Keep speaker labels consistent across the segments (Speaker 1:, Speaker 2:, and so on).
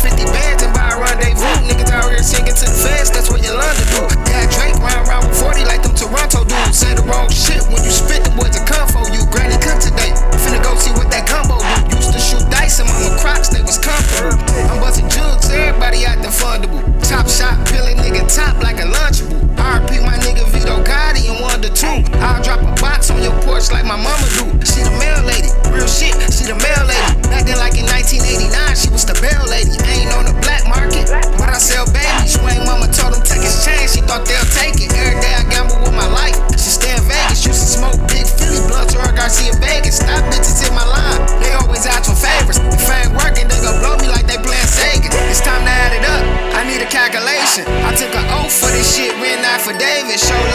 Speaker 1: 50 bands and buy a rendezvous. Niggas out here singing to the fans, that's what Yolanda do. Yeah, Drake round round with 40 like them Toronto dudes. Say the wrong shit when you spit, the boys a come for you. Granny come today, finna go see what that combo do. Used to shoot dice and mama Crocs. they was comfortable. I'm busting jugs, everybody out the fundable. Top shot, peeling nigga top like a lunchable. RP my for David. Show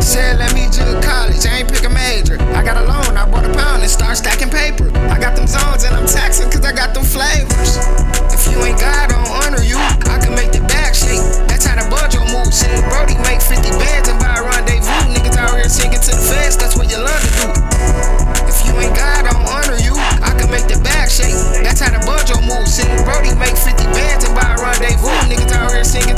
Speaker 1: Said let me do college, I ain't pick a major. I got a loan, I bought a pound and start stacking paper. I got them zones and I'm taxing cause I got them flavors. If you ain't God, I don't honor you. I can make the back shake. That's how the budget move. Said Brody make 50 bands and buy a rendezvous. Niggas out here singing to the feds, that's what you love to do. If you ain't God, I don't honor you. I can make the back shake. That's how the budget move. Said Brody make 50 bands and buy a rendezvous. Niggas out here singing